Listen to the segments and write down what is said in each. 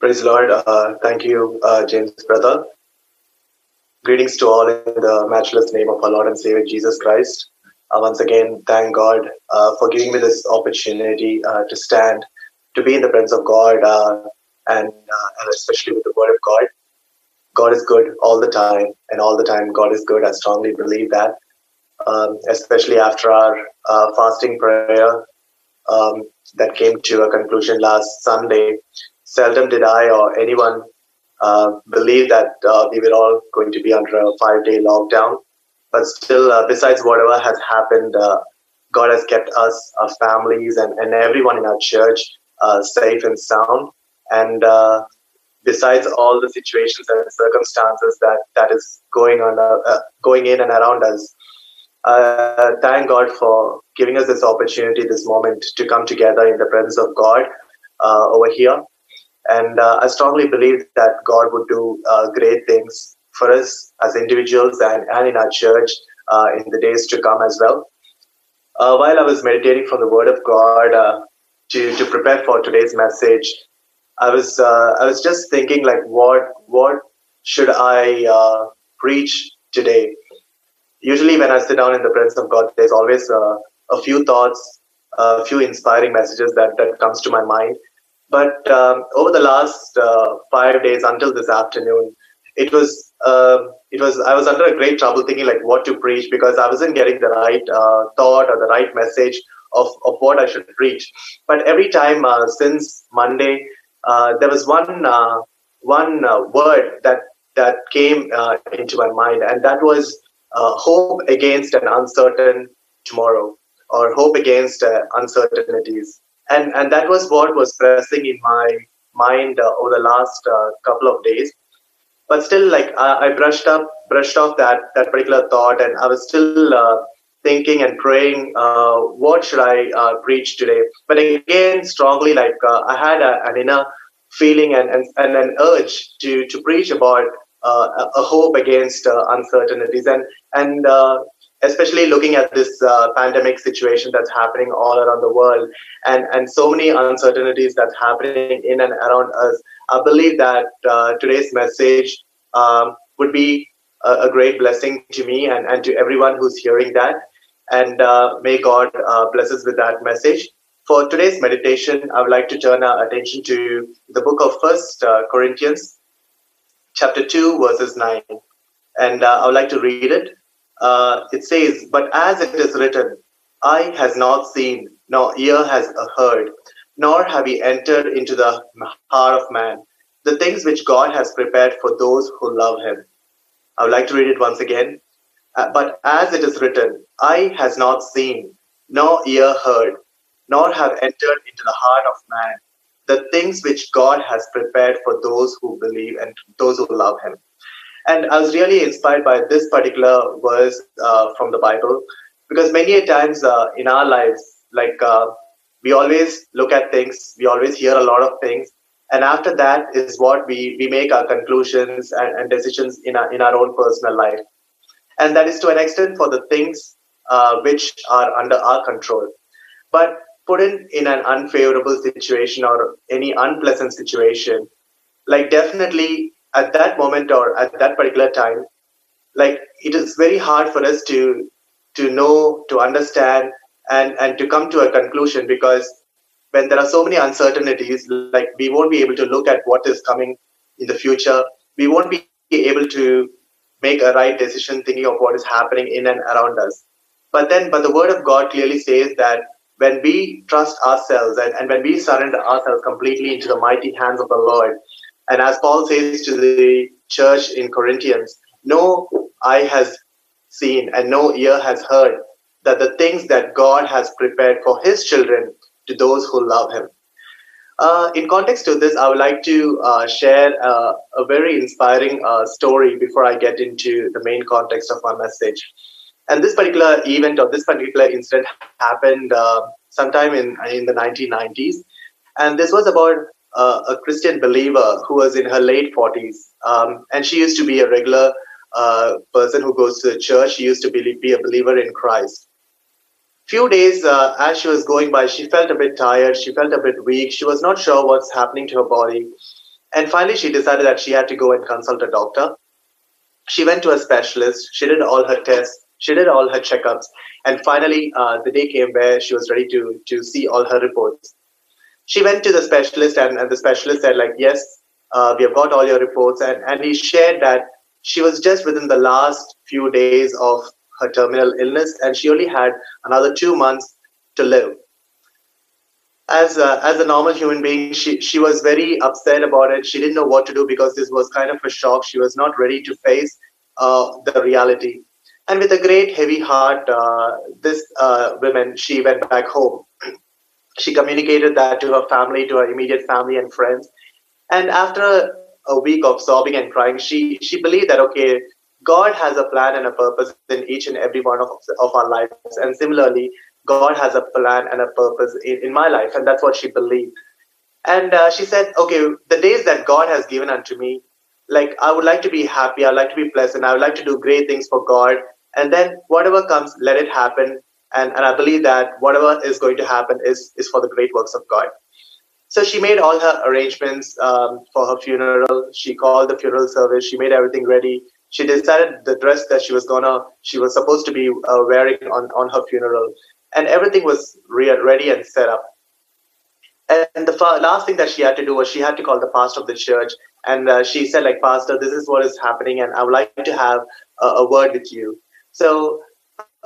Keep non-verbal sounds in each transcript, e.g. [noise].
Praise Lord. Uh, thank you, uh, James, brother. Greetings to all in the matchless name of our Lord and Savior Jesus Christ. Uh, once again, thank God uh, for giving me this opportunity uh, to stand, to be in the presence of God, uh, and, and especially with the Word of God. God is good all the time, and all the time God is good. I strongly believe that, um, especially after our fasting prayer um, that came to a conclusion last Sunday seldom did I or anyone uh, believe that uh, we were all going to be under a five day lockdown. But still, uh, besides whatever has happened, uh, God has kept us, our families, and, and everyone in our church uh, safe and sound. And uh, besides all the situations and circumstances that, that is going on, going in and around us, thank God for giving us this opportunity, this moment to come together in the presence of God over here and uh, I strongly believe that God would do uh, great things for us as individuals and, and in our church uh, in the days to come as well. Uh, while I was meditating from the Word of God uh, to, to prepare for today's message, I was uh, I was just thinking like what what should I preach today? Usually, when I sit down in the presence of God, there's always a few thoughts, a few inspiring messages that that comes to my mind but um, over the last uh, five days until this afternoon, it was uh, it was I was under a great trouble thinking like what to preach because I wasn't getting the right uh, thought or the right message of, of what I should preach. But every time uh, since Monday, uh, there was one uh, one word that that came into my mind, and that was hope against an uncertain tomorrow or hope against uncertainties and and that was what was pressing in my mind uh, over the last uh, couple of days. But still like I, I, brushed up brushed off that that particular thought and i was still uh, thinking and praying uh, what should i uh, preach today? But again strongly like uh, i had a, an inner feeling and, and, and an urge to to preach about a hope against uncertainties. And and especially looking at this uh, pandemic situation that's happening all around the world and, and so many uncertainties that's happening in and around us, I believe that uh, today's message um, would be a, a, great blessing to me and, and to everyone who's hearing that. And uh, may God uh, bless us with that message. For today's meditation, I would like to turn our attention to the book of First uh, Corinthians, chapter 2, verses 9. And uh, I would like to read it uh, it says, But as it is written, eye has not seen, nor ear has heard, nor have we entered into the heart of man the things which God has prepared for those who love him. I would like to read it once again. Uh, but as it is written, eye has not seen, nor ear heard, nor have entered into the heart of man the things which God has prepared for those who believe and those who love him. And I was really inspired by this particular verse uh, from the Bible because many a times uh, in our lives, like uh, we always look at things, we always hear a lot of things, and after that is what we, we make our conclusions and, and decisions in our, in our own personal life. And that is to an extent for the things uh, which are under our control. But put in in an unfavorable situation or any unpleasant situation, like definitely at that moment or at that particular time like it is very hard for us to to know to understand and and to come to a conclusion because when there are so many uncertainties like we won't be able to look at what is coming in the future. We won't be able to make a right decision thinking of what is happening in and around us. But then but the word of god clearly says that when we trust ourselves and, and when we surrender ourselves completely into the mighty hands of the lord and as Paul says to the church in Corinthians, no eye has seen and no ear has heard that the things that God has prepared for his children to those who love him. Uh, in context to this, I would like to uh, share uh, a very inspiring uh, story before I get into the main context of my message. And this particular event or this particular incident happened uh, sometime in, in the 1990s. And this was about uh, a Christian believer who was in her late 40s. Um, and she used to be a regular uh, person who goes to the church. She used to be, be a believer in Christ. Few days uh, as she was going by, she felt a bit tired. She felt a bit weak. She was not sure what's happening to her body. And finally, she decided that she had to go and consult a doctor. She went to a specialist. She did all her tests. She did all her checkups. And finally, uh, the day came where she was ready to, to see all her reports. She went to the specialist, and, and the specialist said, like, yes, uh, we have got all your reports. And, and he shared that she was just within the last few days of her terminal illness, and she only had another two months to live as a, as a normal human being, she, she was very upset about it. She didn't know what to do because this was kind of a shock. She was not ready to face uh, the reality. And with a great heavy heart, uh, this uh, woman, she went back home. She communicated that to her family, to her immediate family and friends. And after a week of sobbing and crying, she, she believed that, okay, God has a plan and a purpose in each and every one of, of our lives. And similarly, God has a plan and a purpose in, in my life. And that's what she believed. And uh, she said, okay, the days that God has given unto me, like I would like to be happy, I'd like to be pleasant, I would like to do great things for God. And then whatever comes, let it happen. And, and I believe that whatever is going to happen is, is for the great works of God. So she made all her arrangements um, for her funeral. She called the funeral service. She made everything ready. She decided the dress that she was gonna, she was supposed to be uh, wearing on, on her funeral and everything was re- ready and set up. And the last thing that she had to do was she had to call the pastor of the church, and uh, she said, like, Pastor, this is what is happening, and I would like to have a, a word with you. So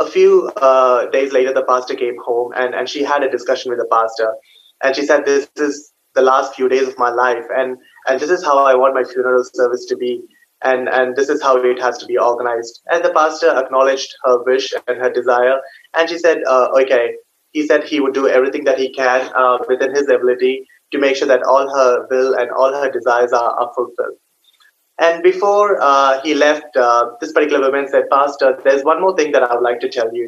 a few uh, days later, the pastor came home, and, and she had a discussion with the pastor, and she said, "This is the last few days of my life, and and this is how I want my funeral service to be." and and this is how it has to be organized. And the pastor acknowledged her wish and her desire and she said uh, okay. He said he would do everything that he can uh, within his ability to make sure that all her will and all her desires are, are fulfilled and before uh, he left uh, this particular woman said pastor there's one more thing that i would like to tell you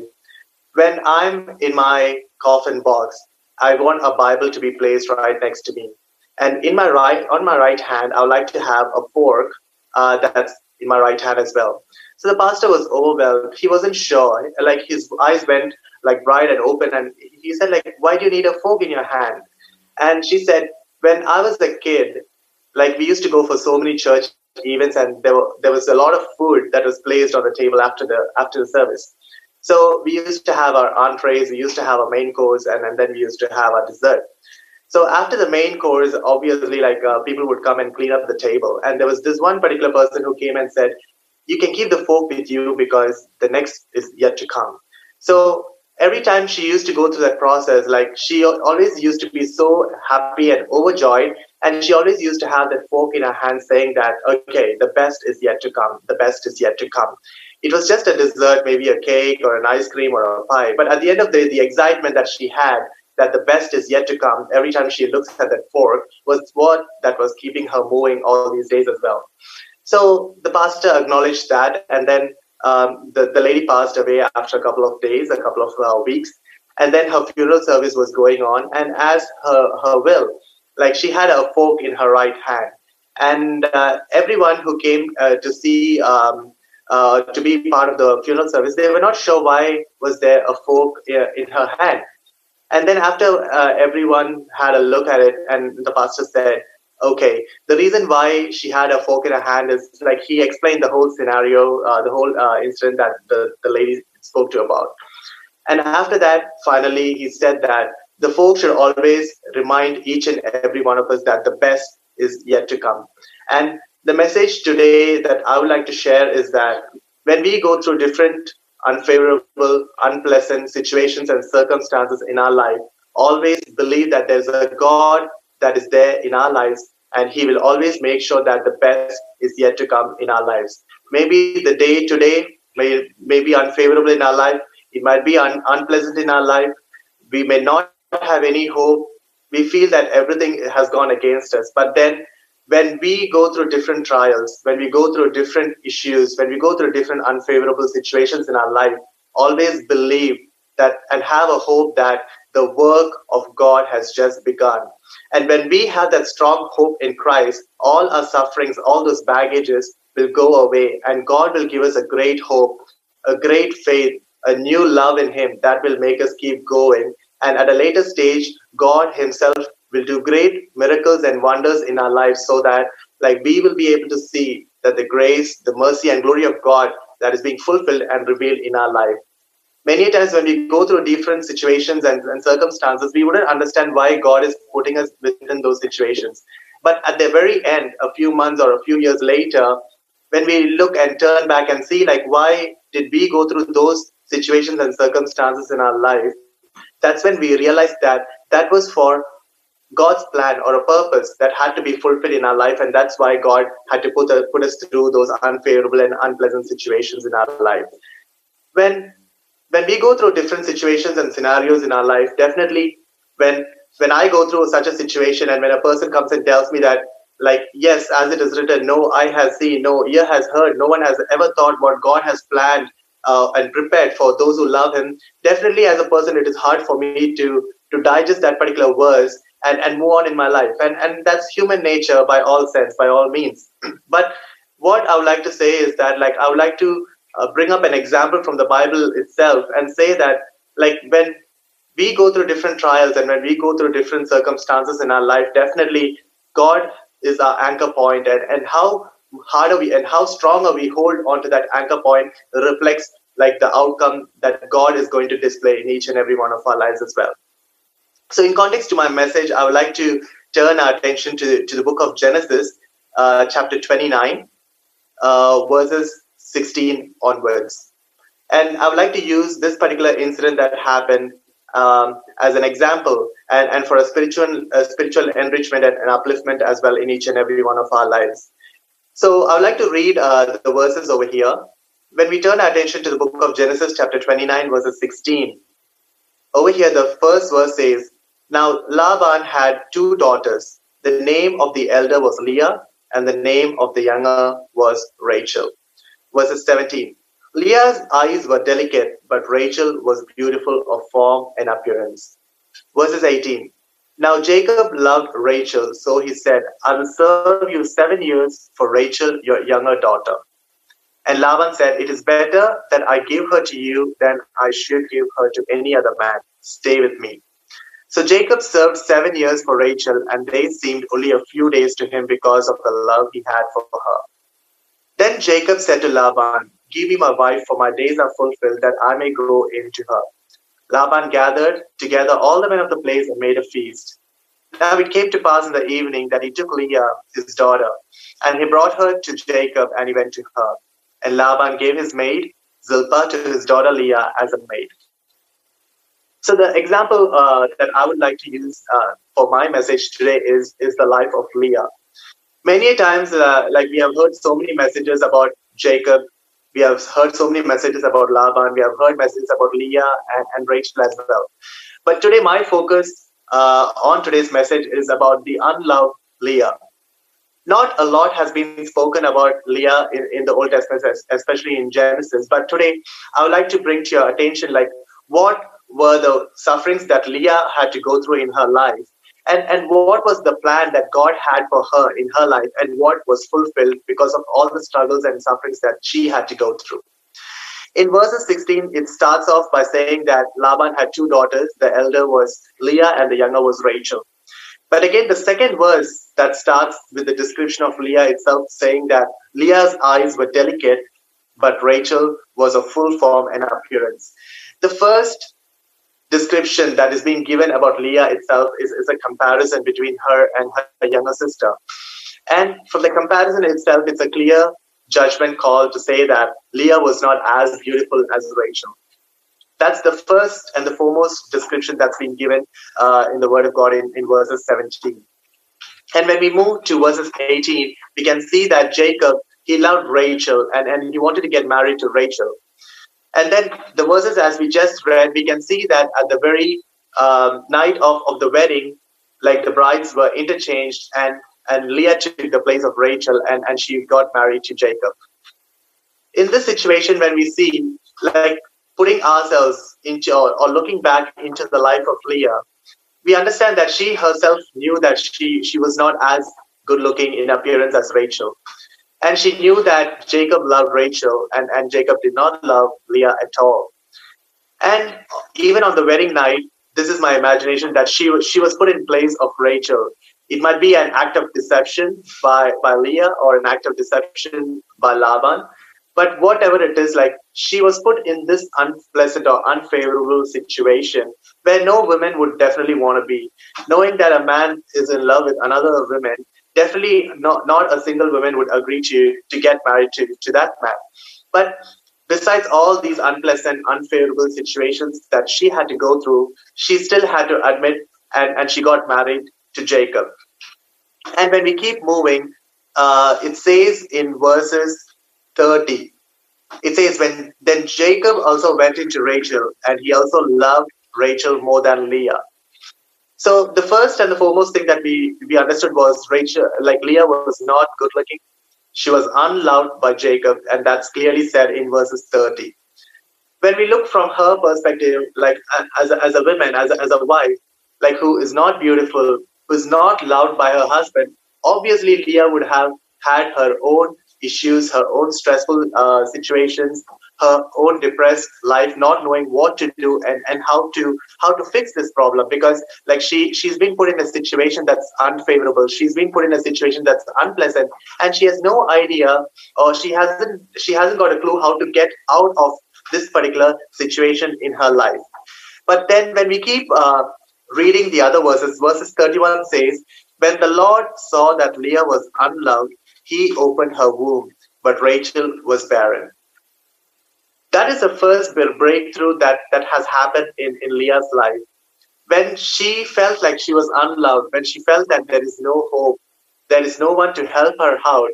when i'm in my coffin box i want a bible to be placed right next to me and in my right on my right hand i would like to have a fork uh, that's in my right hand as well. So the pastor was overwhelmed. He wasn't sure. Like his eyes went like bright and open, and he said, like, why do you need a fork in your hand? And she said, when I was a kid, like we used to go for so many church events, and there were there was a lot of food that was placed on the table after the after the service. So we used to have our entrees, we used to have our main course, and, and then we used to have our dessert. So after the main course, obviously, like uh, people would come and clean up the table. And there was this one particular person who came and said, "You can keep the fork with you because the next is yet to come." So every time she used to go through that process, like she always used to be so happy and overjoyed, and she always used to have that fork in her hand, saying that, "Okay, the best is yet to come. The best is yet to come." It was just a dessert, maybe a cake or an ice cream or a pie, but at the end of the day, the excitement that she had that the best is yet to come every time she looks at that fork was what that was keeping her moving all these days as well. So the pastor acknowledged that, and then um, the, the lady passed away after a couple of days, a couple of uh, weeks, and then her funeral service was going on. And as her, her will, like she had a fork in her right hand. And uh, everyone who came uh, to see, um, uh, to be part of the funeral service, they were not sure why was there a fork uh, in her hand and then after uh, everyone had a look at it, and the pastor said, okay, the reason why she had a fork in her hand is like he explained the whole scenario, uh, the whole uh, incident that the, the lady spoke to about. And after that, finally, he said that the fork should always remind each and every one of us that the best is yet to come. And the message today that I would like to share is that when we go through different unfavorable, unpleasant situations and circumstances in our life, always believe that there's a God that is there in our lives and He will always make sure that the best is yet to come in our lives. Maybe the day today may, may be unfavorable in our life, it might be un- unpleasant in our life, we may not have any hope, we feel that everything has gone against us, but then when we go through different trials, when we go through different issues, when we go through different unfavorable situations in our life, always believe that and have a hope that the work of God has just begun. And when we have that strong hope in Christ, all our sufferings, all those baggages will go away, and God will give us a great hope, a great faith, a new love in Him that will make us keep going. And at a later stage, God Himself will do great miracles and wonders in our lives so that like we will be able to see that the grace, the mercy and glory of God that is being fulfilled and revealed in our life. Many times when we go through different situations and, and circumstances, we wouldn't understand why God is putting us within those situations. But at the very end, a few months or a few years later, when we look and turn back and see like why did we go through those situations and circumstances in our life, that's when we realize that that was for God's plan or a purpose that had to be fulfilled in our life, and that's why God had to put, put us through those unfavorable and unpleasant situations in our life. When when we go through different situations and scenarios in our life, definitely when when I go through such a situation and when a person comes and tells me that, like, yes, as it is written, no eye has seen, no ear has heard, no one has ever thought what God has planned uh, and prepared for those who love Him. Definitely, as a person, it is hard for me to to digest that particular verse and, and move on in my life. And, and that's human nature by all sense, by all means. [clears throat] but what I would like to say is that, like, I would like to uh, bring up an example from the Bible itself and say that, like, when we go through different trials and when we go through different circumstances in our life, definitely God is our anchor point and, and how hard are we and how strong are we hold on to that anchor point reflects like the outcome that God is going to display in each and every one of our lives as well. So, in context to my message, I would like to turn our attention to, to the book of Genesis, uh, chapter 29, uh, verses 16 onwards. And I would like to use this particular incident that happened um, as an example and, and for a spiritual, a spiritual enrichment and, and, upliftment as well in each and every one of our lives. So I would like to read uh, the verses over here. When we turn our attention to the book of Genesis, chapter 29, verses 16, over here the first verse says, now Laban had two daughters. The name of the elder was Leah, and the name of the younger was Rachel. Verses 17. Leah's eyes were delicate, but Rachel was beautiful of form and appearance. Verses 18. Now Jacob loved Rachel, so he said, I will serve you seven years for Rachel, your younger daughter. And Laban said, It is better that I give her to you than I should give her to any other man. Stay with me. So Jacob served seven years for Rachel, and they seemed only a few days to him because of the love he had for her. Then Jacob said to Laban, Give me my wife, for my days are fulfilled, that I may go in to her. Laban gathered together all the men of the place and made a feast. Now it came to pass in the evening that he took Leah, his daughter, and he brought her to Jacob, and he went to her. And Laban gave his maid, Zilpah, to his daughter Leah as a maid. So the example uh, that I would like to use uh, for my message today is is the life of Leah. Many times, uh, like we have heard so many messages about Jacob, we have heard so many messages about Laban, we have heard messages about Leah and, and Rachel as well. But today, my focus uh, on today's message is about the unloved Leah. Not a lot has been spoken about Leah in, in the Old Testament, especially in Genesis. But today, I would like to bring to your attention, like, what were the sufferings that Leah had to go through in her life, and, and what was the plan that God had for her in her life, and what was fulfilled because of all the struggles and sufferings that she had to go through. In verses 16, it starts off by saying that Laban had two daughters. The elder was Leah, and the younger was Rachel. But again, the second verse that starts with the description of Leah itself saying that Leah's eyes were delicate, but Rachel was of full form and appearance. The first description that is being given about Leah itself is, is a comparison between her and her younger sister. And from the comparison itself, it's a clear judgment call to say that Leah was not as beautiful as Rachel. That's the first and the foremost description that's been given uh, in the Word of God in, in verses 17. And when we move to verses 18, we can see that Jacob, he loved Rachel and, and he wanted to get married to Rachel. And then the verses, as we just read, we can see that at the very um, night of, of the wedding, like the brides were interchanged, and, and Leah took the place of Rachel, and, and she got married to Jacob. In this situation, when we see, like, putting ourselves into or, or looking back into the life of Leah, we understand that she herself knew that she, she was not as good looking in appearance as Rachel. And she knew that Jacob loved Rachel and, and Jacob did not love Leah at all. And even on the wedding night, this is my imagination that she was she was put in place of Rachel. It might be an act of deception by by Leah or an act of deception by Laban. But whatever it is, like she was put in this unpleasant or unfavorable situation where no woman would definitely want to be. Knowing that a man is in love with another woman, definitely not, not a single woman would agree to, to get married to, to that man. But besides all these unpleasant, unfavorable situations that she had to go through, she still had to admit and, and she got married to Jacob. And when we keep moving, uh, it says in verses 30, it says, when then Jacob also went into Rachel, and he also loved Rachel more than Leah. So the first and the foremost thing that we, we understood was Rachel, like Leah was not good looking. She was unloved by Jacob, and that's clearly said in verses 30. When we look from her perspective, like as a, as a woman, as a, as a wife, like who is not beautiful, who's not loved by her husband, obviously Leah would have had her own issues, her own stressful uh, situations, her own depressed life, not knowing what to do and, and how to how to fix this problem. Because like she she's been put in a situation that's unfavorable. She's been put in a situation that's unpleasant, and she has no idea or she hasn't she hasn't got a clue how to get out of this particular situation in her life. But then when we keep uh, reading the other verses, verses 31 says, When the Lord saw that Leah was unloved, he opened her womb, but Rachel was barren. That is the first breakthrough that, that has happened in, in Leah's life. When she felt like she was unloved, when she felt that there is no hope, there is no one to help her out,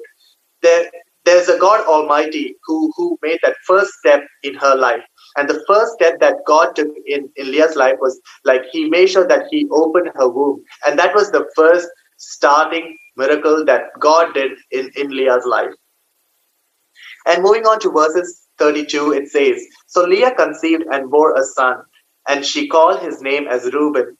there, there's a God Almighty who, who made that first step in her life. And the first step that God took in, in Leah's life was like he made sure that he opened her womb. And that was the first starting miracle that God did in, in Leah's life. And moving on to verses 32, it says, So Leah conceived and bore a son, and she called his name as Reuben.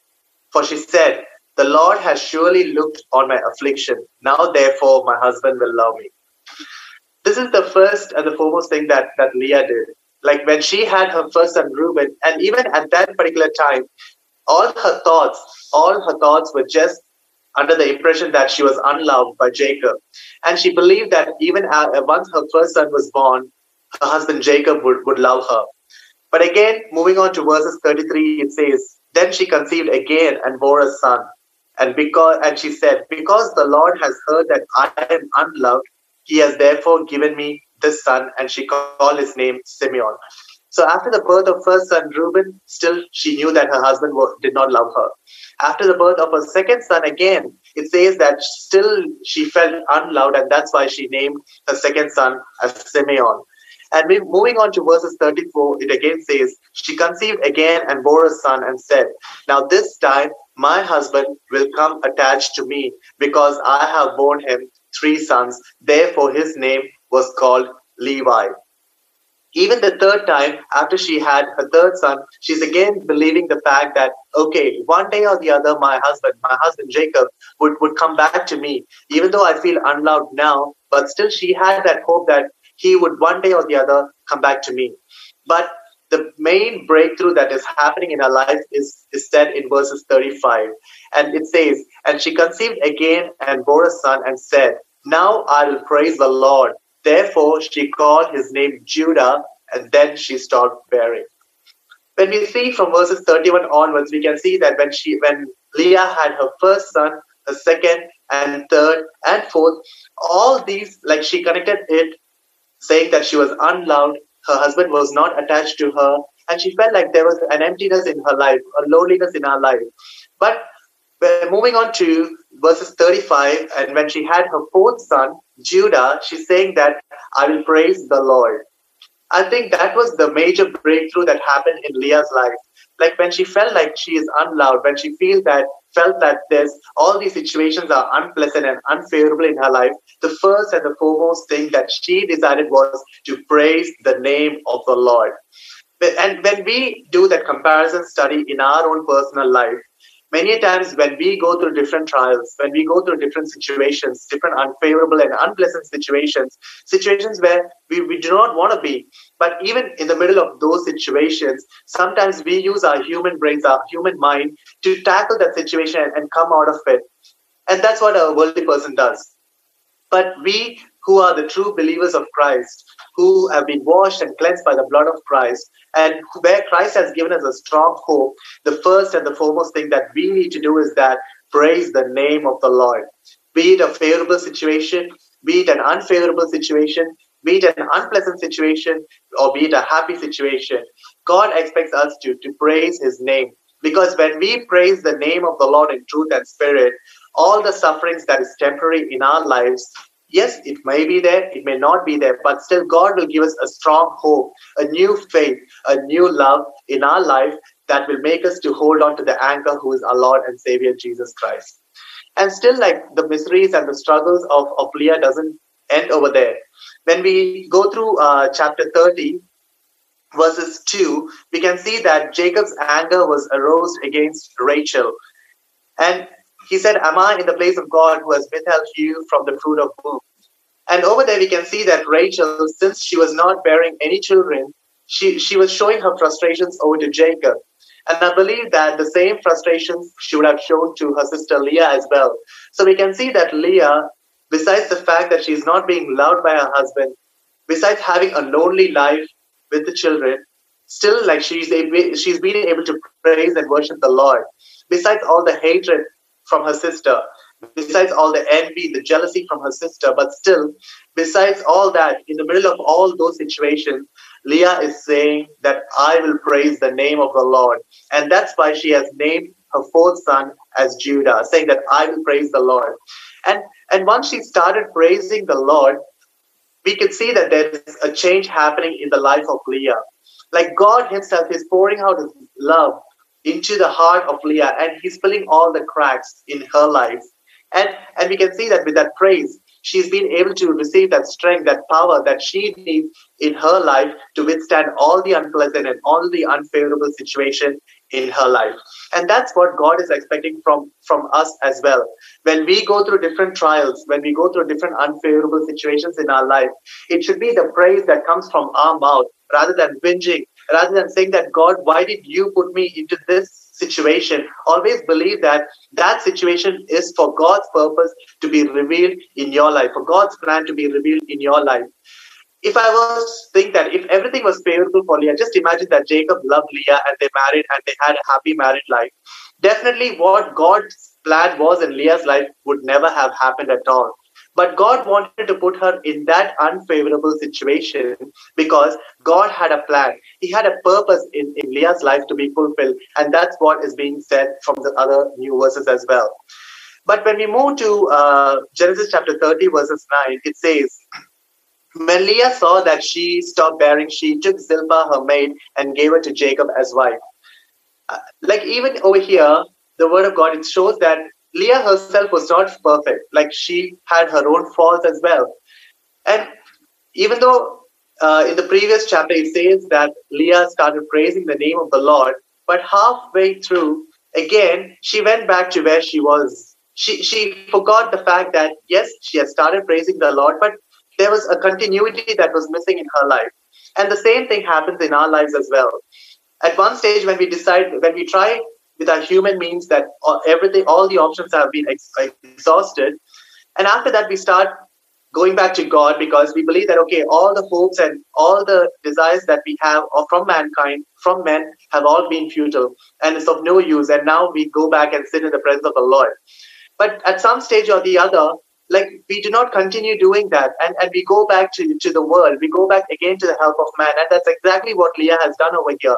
For she said, The Lord has surely looked on my affliction. Now, therefore, my husband will love me. This is the first and the foremost thing that, that Leah did. Like when she had her first son, Reuben, and even at that particular time, all her thoughts, all her thoughts were just under the impression that she was unloved by Jacob. And she believed that even uh, once her first son was born, her husband Jacob would, would love her. But again, moving on to verses 33, it says, Then she conceived again and bore a son. And because and she said, Because the Lord has heard that I am unloved, he has therefore given me this son, and she called his name Simeon. So after the birth of first son Reuben, still she knew that her husband did not love her. After the birth of her second son, again, it says that still she felt unloved, and that's why she named her second son as Simeon. And moving on to verses 34, it again says, She conceived again and bore a son and said, Now this time my husband will come attached to me because I have borne him three sons. Therefore his name was called Levi. Even the third time, after she had her third son, she's again believing the fact that, okay, one day or the other, my husband, my husband Jacob, would, would come back to me. Even though I feel unloved now, but still she had that hope that he would one day or the other come back to me. But the main breakthrough that is happening in her life is, is said in verses 35. And it says, And she conceived again and bore a son and said, Now I will praise the Lord Therefore, she called his name Judah, and then she stopped bearing. When we see from verses 31 onwards, we can see that when she when Leah had her first son, her second and third and fourth, all these like she connected it, saying that she was unloved, her husband was not attached to her, and she felt like there was an emptiness in her life, a loneliness in her life. But we're moving on to verses 35, and when she had her fourth son, Judah, she's saying that I will praise the Lord. I think that was the major breakthrough that happened in Leah's life. Like when she felt like she is unloved, when she feels that felt that there's all these situations are unpleasant and unfavorable in her life, the first and the foremost thing that she decided was to praise the name of the Lord. And when we do that comparison study in our own personal life, many times when we go through different trials, when we go through different situations, different unfavorable and unpleasant situations, situations where we, we do not want to be, But even in the middle of those situations, sometimes we use our human brains, our human mind to tackle that situation and come out of it. And that's what a worldly person does. But we who are the true believers of Christ, who have been washed and cleansed by the blood of Christ, and where Christ has given us a strong hope, the first and the foremost thing that we need to do is that praise the name of the Lord. Be it a favorable situation, be it an unfavorable situation, be it an unpleasant situation, or be it a happy situation, God expects us to, to praise his name. Because when we praise the name of the Lord in truth and spirit, all the sufferings that is temporary in our lives yes, it may be there, it may not be there, but still God will give us a strong hope, a new faith, a new love in our life that will make us to hold on to the anchor who is our Lord and Savior Jesus Christ. And still, like the miseries and the struggles of, of Leah doesn't end over there. When we go through uh, chapter 30, verses 2, we can see that Jacob's anger was aroused against Rachel. And he said, Am I in the place of God who has withheld you from the fruit of womb? And over there, we can see that Rachel, since she was not bearing any children, she, she was showing her frustrations over to Jacob. And I believe that the same frustrations she would have shown to her sister Leah as well. So we can see that Leah, besides the fact that she's not being loved by her husband, besides having a lonely life with the children, still like she's able, she's been able to praise and worship the Lord. Besides all the hatred from her sister, besides all the envy, the jealousy from her sister, but still, besides all that, in the middle of all those situations, Leah is saying that I will praise the name of the Lord. And that's why she has named her fourth son as Judah, saying that I will praise the Lord. And and once she started praising the Lord, we could see that there's a change happening in the life of Leah. Like God Himself is pouring out His love into the heart of Leah, and He's filling all the cracks in her life. And and we can see that with that praise, she's been able to receive that strength, that power that she needs in her life to withstand all the unpleasant and all the unfavorable situation in her life. And that's what God is expecting from, from us as well. When we go through different trials, when we go through different unfavorable situations in our life, it should be the praise that comes from our mouth rather than whinging, rather than saying that, God, why did you put me into this situation, always believe that that situation is for God's purpose to be revealed in your life, for God's plan to be revealed in your life. If I was think that if everything was favorable for Leah, just imagine that Jacob loved Leah and they married and they had a happy married life. Definitely, what God's plan was in Leah's life would never have happened at all. But God wanted to put her in that unfavorable situation because God had a plan. He had a purpose in, in Leah's life to be fulfilled. And that's what is being said from the other new verses as well. But when we move to uh, Genesis chapter 30, verses 9, it says, When Leah saw that she stopped bearing, she took Zilpah, her maid, and gave her to Jacob as wife. Uh, like even over here, the word of God, it shows that Leah herself was not perfect. Like she had her own faults as well. And even though uh, in the previous chapter it says that Leah started praising the name of the Lord, but halfway through, again, she went back to where she was. She, she forgot the fact that, yes, she had started praising the Lord, but there was a continuity that was missing in her life. And the same thing happens in our lives as well. At one stage, when we decide, when we try with our human means that everything, all the options have been ex- exhausted. And after that, we start going back to God because we believe that, okay, all the hopes and all the desires that we have are from mankind, from men, have all been futile and it's of no use. And now we go back and sit in the presence of the Lord. But at some stage or the other, like we do not continue doing that. And, and we go back to, to the world. We go back again to the help of man. And that's exactly what leah has done over here.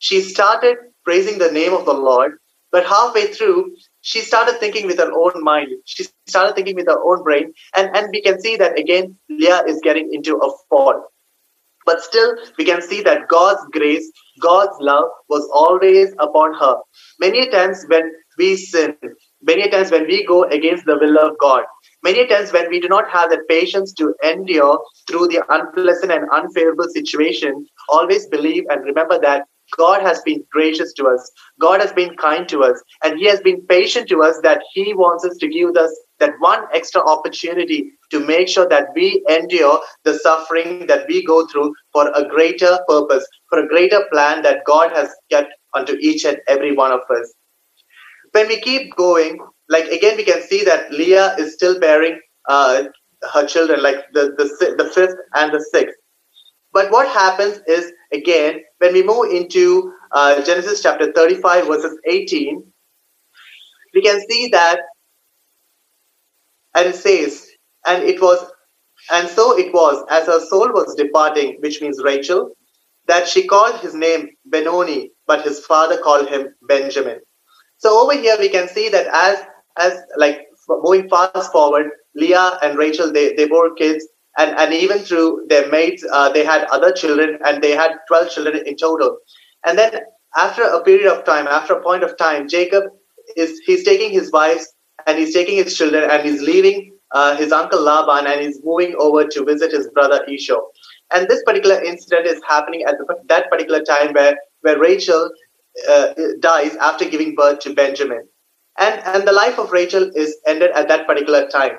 She started praising the name of the Lord, but halfway through, she started thinking with her own mind. She started thinking with her own brain, and, and we can see that again, Leah is getting into a fall But still, we can see that God's grace, God's love was always upon her. Many times when we sin, many times when we go against the will of God, many times when we do not have the patience to endure through the unpleasant and unfavorable situation, always believe and remember that God has been gracious to us. God has been kind to us. And He has been patient to us that He wants us to give us that one extra opportunity to make sure that we endure the suffering that we go through for a greater purpose, for a greater plan that God has kept unto each and every one of us. When we keep going, like again, we can see that Leah is still bearing uh, her children, like the, the, the fifth and the sixth. But what happens is, again, when we move into uh, Genesis chapter 35, verses 18, we can see that, and it says, and it was, and so it was, as her soul was departing, which means Rachel, that she called his name Benoni, but his father called him Benjamin. So over here we can see that as as like moving fast forward, Leah and Rachel they, they bore kids and, and even through their mates uh, they had other children and they had 12 children in total. And then after a period of time, after a point of time, Jacob is he's taking his wives and he's taking his children and he's leaving uh, his uncle Laban and he's moving over to visit his brother Esau. And this particular incident is happening at the, that particular time where, where Rachel uh, dies after giving birth to Benjamin. And, and the life of Rachel is ended at that particular time.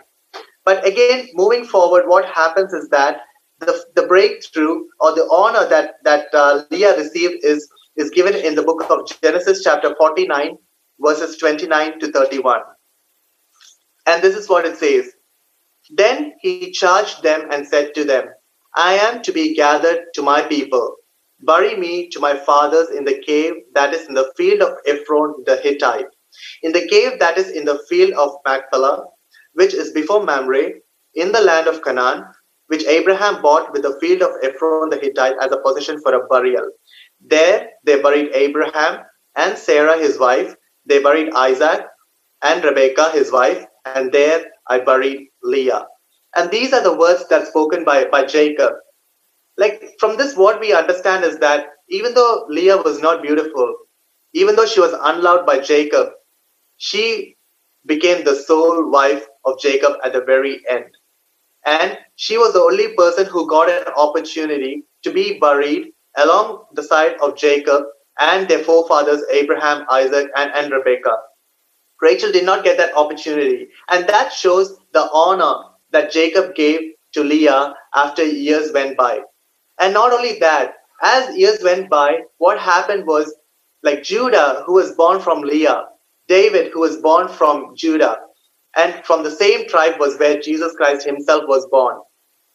But again, moving forward, what happens is that the, the breakthrough or the honor that, that uh, Leah received is, is given in the book of Genesis, chapter 49, verses 29 to 31. And this is what it says Then he charged them and said to them, I am to be gathered to my people. Bury me to my fathers in the cave that is in the field of Ephron the Hittite, in the cave that is in the field of Machpelah, which is before Mamre, in the land of Canaan, which Abraham bought with the field of Ephron the Hittite as a possession for a burial. There they buried Abraham and Sarah his wife. They buried Isaac and Rebekah his wife, and there I buried Leah. And these are the words that spoken by, by Jacob. Like from this, what we understand is that even though Leah was not beautiful, even though she was unloved by Jacob, she became the sole wife of Jacob at the very end. And she was the only person who got an opportunity to be buried along the side of Jacob and their forefathers, Abraham, Isaac, and, and Rebekah. Rachel did not get that opportunity. And that shows the honor that Jacob gave to Leah after years went by. And not only that, as years went by, what happened was like Judah, who was born from Leah, David, who was born from Judah, and from the same tribe was where Jesus Christ himself was born.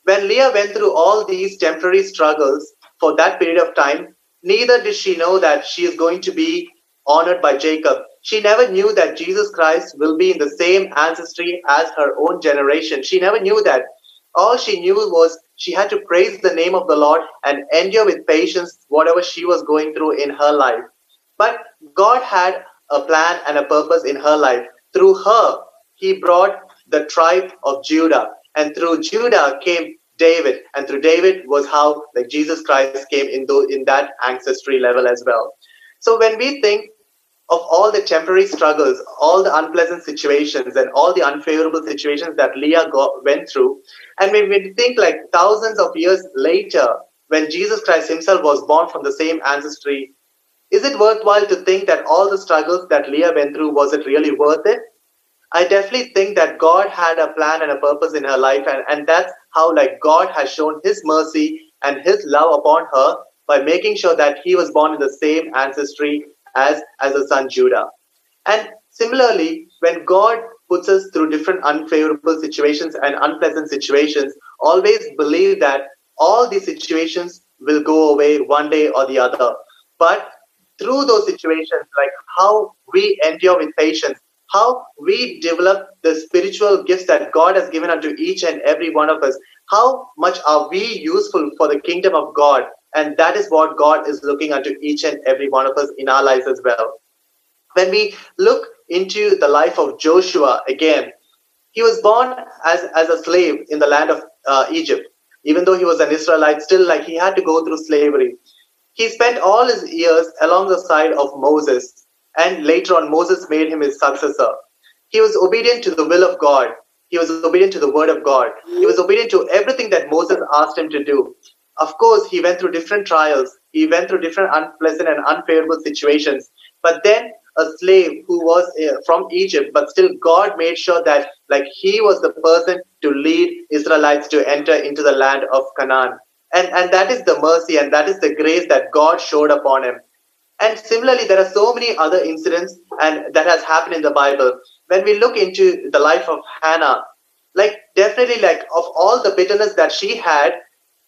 When Leah went through all these temporary struggles for that period of time, neither did she know that she is going to be honored by Jacob. She never knew that Jesus Christ will be in the same ancestry as her own generation. She never knew that. All she knew was she had to praise the name of the Lord and endure with patience whatever she was going through in her life. But God had a plan and a purpose in her life. Through her, He brought the tribe of Judah. And through Judah came David. And through David was how like Jesus Christ came in, those, in that ancestry level as well. So when we think of all the temporary struggles, all the unpleasant situations, and all the unfavorable situations that Leah got, went through. And when we think like thousands of years later, when Jesus Christ himself was born from the same ancestry, is it worthwhile to think that all the struggles that Leah went through, was it really worth it? I definitely think that God had a plan and a purpose in her life, and, and that's how like God has shown his mercy and his love upon her by making sure that he was born in the same ancestry as, as a son Judah. And similarly, when God puts us through different unfavorable situations and unpleasant situations, always believe that all these situations will go away one day or the other. But through those situations, like how we endure with patience, how we develop the spiritual gifts that God has given unto each and every one of us, how much are we useful for the kingdom of God and that is what God is looking unto each and every one of us in our lives as well. When we look into the life of Joshua again, he was born as, as a slave in the land of uh, Egypt. Even though he was an Israelite, still like he had to go through slavery. He spent all his years along the side of Moses, and later on, Moses made him his successor. He was obedient to the will of God. He was obedient to the word of God. He was obedient to everything that Moses asked him to do. Of course, he went through different trials. He went through different unpleasant and unfavorable situations. But then, a slave who was uh, from Egypt, but still God made sure that like he was the person to lead Israelites to enter into the land of Canaan. And, and that is the mercy and that is the grace that God showed upon him. And similarly, there are so many other incidents and that has happened in the Bible. When we look into the life of Hannah, like definitely like of all the bitterness that she had,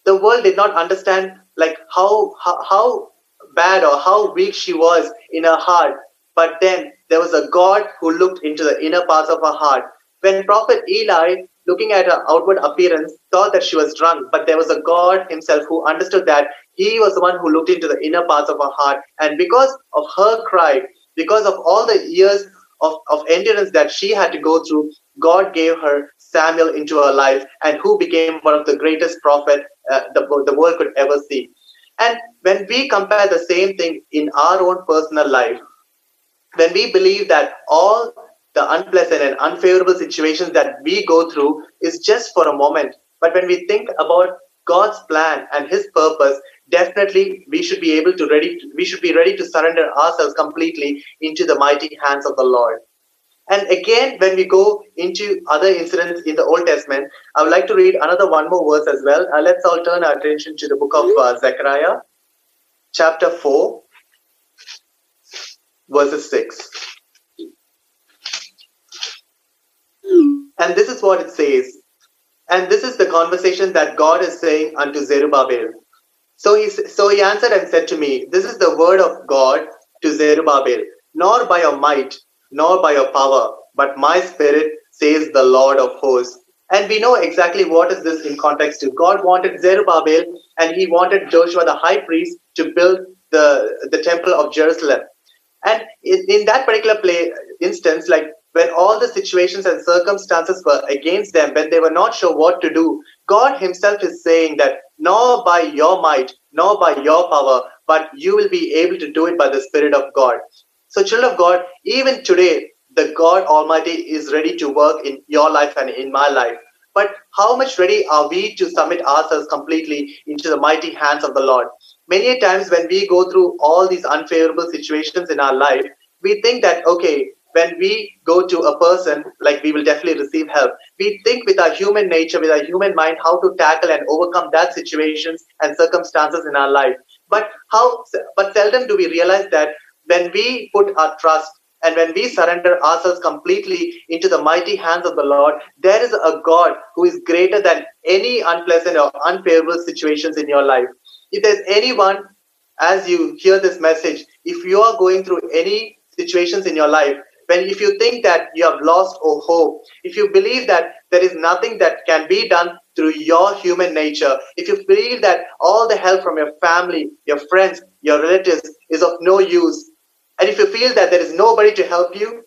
the world did not understand like how, how, how bad or how weak she was in her heart. But then there was a God who looked into the inner parts of her heart. When Prophet Eli, looking at her outward appearance, thought that she was drunk, but there was a God himself who understood that he was the one who looked into the inner parts of her heart. And because of her cry, because of all the years of, of endurance that she had to go through, God gave her Samuel into her life, and who became one of the greatest prophet uh, the, the world could ever see. And when we compare the same thing in our own personal life, when we believe that all the unpleasant and unfavorable situations that we go through is just for a moment, but when we think about God's plan and His purpose, definitely we should be able to ready. We should be ready to surrender ourselves completely into the mighty hands of the Lord. And again, when we go into other incidents in the Old Testament, I would like to read another one more verse as well. Uh, let's all turn our attention to the book of uh, Zechariah, chapter 4, verses 6. And this is what it says. And this is the conversation that God is saying unto Zerubbabel. So he, so he answered and said to me, This is the word of God to Zerubbabel, nor by your might, nor by your power, but my spirit, says the Lord of hosts. And we know exactly what is this in context to. God wanted Zerubbabel and he wanted Joshua the high priest to build the, the temple of Jerusalem. And in, in that particular play instance, like when all the situations and circumstances were against them, when they were not sure what to do, God Himself is saying that nor by your might, nor by your power, but you will be able to do it by the Spirit of God. So, children of God, even today, the God Almighty is ready to work in your life and in my life. But how much ready are we to submit ourselves completely into the mighty hands of the Lord? Many times, when we go through all these unfavorable situations in our life, we think that, okay, when we go to a person, like we will definitely receive help. We think with our human nature, with our human mind, how to tackle and overcome that situations and circumstances in our life. But how? But seldom do we realize that when we put our trust and when we surrender ourselves completely into the mighty hands of the Lord, there is a God who is greater than any unpleasant or unfavorable situations in your life. If there's anyone, as you hear this message, if you are going through any situations in your life, when if you think that you have lost all hope, if you believe that there is nothing that can be done through your human nature, if you feel that all the help from your family, your friends, your relatives is of no use, and if you feel that there is nobody to help you,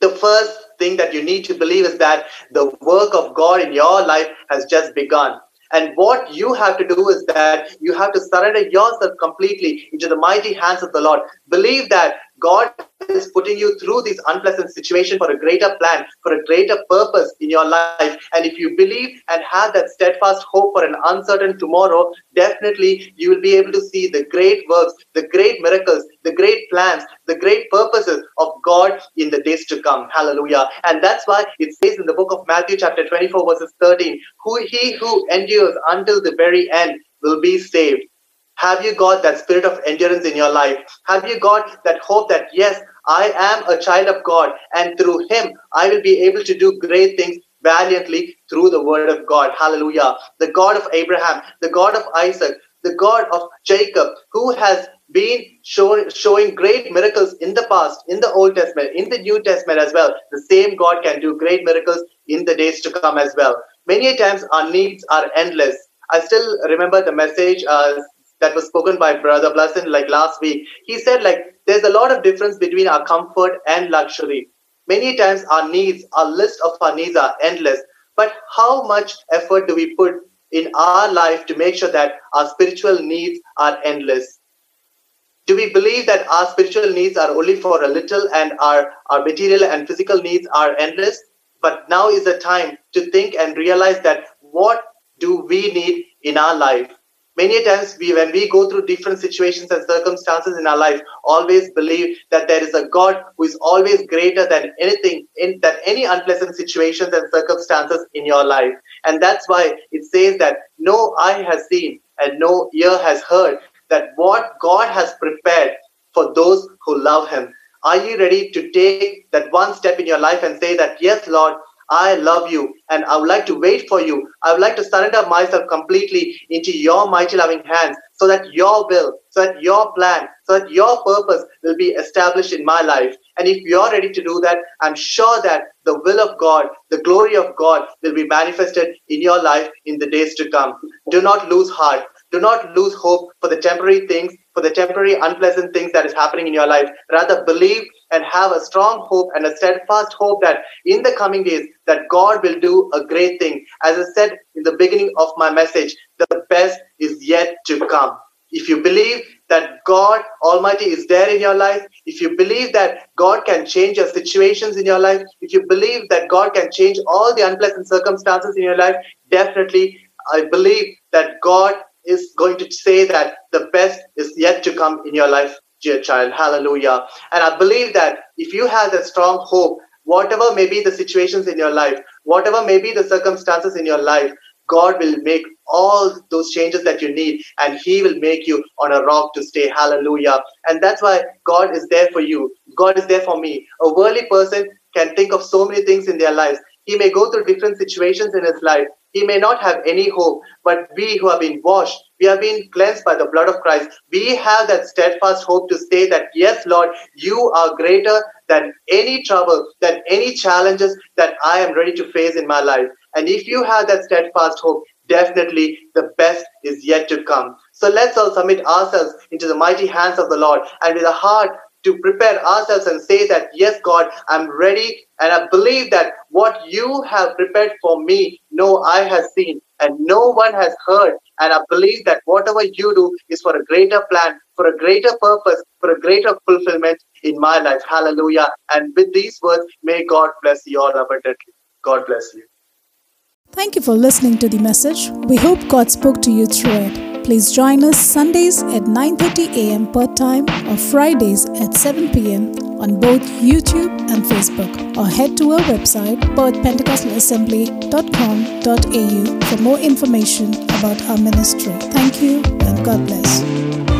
the first thing that you need to believe is that the work of God in your life has just begun. And what you have to do is that you have to surrender yourself completely into the mighty hands of the Lord. Believe that God is putting you through this unpleasant situation for a greater plan, for a greater purpose in your life. And if you believe and have that steadfast hope for an uncertain tomorrow, definitely you will be able to see the great works, the great miracles, the great plans, the great purposes of God in the days to come. Hallelujah. And that's why it says in the book of Matthew, chapter 24, verses 13, who he who endures until the very end will be saved. Have you got that spirit of endurance in your life? Have you got that hope that, yes, I am a child of God, and through Him, I will be able to do great things valiantly through the word of God. Hallelujah. The God of Abraham, the God of Isaac, the God of Jacob, who has been show, showing great miracles in the past, in the Old Testament, in the New Testament as well. The same God can do great miracles in the days to come as well. Many times our needs are endless. I still remember the message uh, that was spoken by Brother Blessing like last week. He said like there's a lot of difference between our comfort and luxury. Many times our needs, our list of our needs are endless. But how much effort do we put in our life to make sure that our spiritual needs are endless? Do we believe that our spiritual needs are only for a little and our, our material and physical needs are endless? But now is the time to think and realize that what do we need in our life? Many times, we, when we go through different situations and circumstances in our life, always believe that there is a God who is always greater than anything, in than any unpleasant situations and circumstances in your life. And that's why it says that no eye has seen and no ear has heard that what God has prepared for those who love Him. Are you ready to take that one step in your life and say that, yes, Lord, I love you and I would like to wait for you. I would like to surrender myself completely into your mighty loving hands so that your will, so that your plan, so that your purpose will be established in my life. And if you're ready to do that, I'm sure that the will of God, the glory of God will be manifested in your life in the days to come. Do not lose heart. Do not lose hope for the temporary things, for the temporary unpleasant things that is happening in your life. Rather believe and have a strong hope and a steadfast hope that in the coming days that God will do a great thing. As I said in the beginning of my message, the best is yet to come. If you believe that God Almighty is there in your life, if you believe that God can change your situations in your life, if you believe that God can change all the unpleasant circumstances in your life, definitely I believe that God is going to say that the best is yet to come in your life, dear child. Hallelujah. And I believe that if you have that strong hope, whatever may be the situations in your life, whatever may be the circumstances in your life, God will make all those changes that you need and He will make you on a rock to stay. Hallelujah. And that's why God is there for you. God is there for me. A worldly person can think of so many things in their lives. He may go through different situations in his life. He may not have any hope, but we who have been washed, we have been cleansed by the blood of Christ. We have that steadfast hope to say that, yes, Lord, you are greater than any trouble, than any challenges that I am ready to face in my life. And if you have that steadfast hope, definitely the best is yet to come. So let's all submit ourselves into the mighty hands of the Lord and with a heart to prepare ourselves and say that, yes, God, I'm ready and I believe that what you have prepared for me, no eye has seen and no one has heard. And I believe that whatever you do is for a greater plan, for a greater purpose, for a greater fulfillment in my life. Hallelujah. And with these words, may God bless you all abundantly. God bless you. Thank you for listening to the message. We hope God spoke to you through it. Please join us Sundays at 9:30 a.m. Perth time or Fridays at 7 p.m. on both YouTube and Facebook or head to our website perthpentecostalassembly.com.au for more information about our ministry. Thank you and God bless.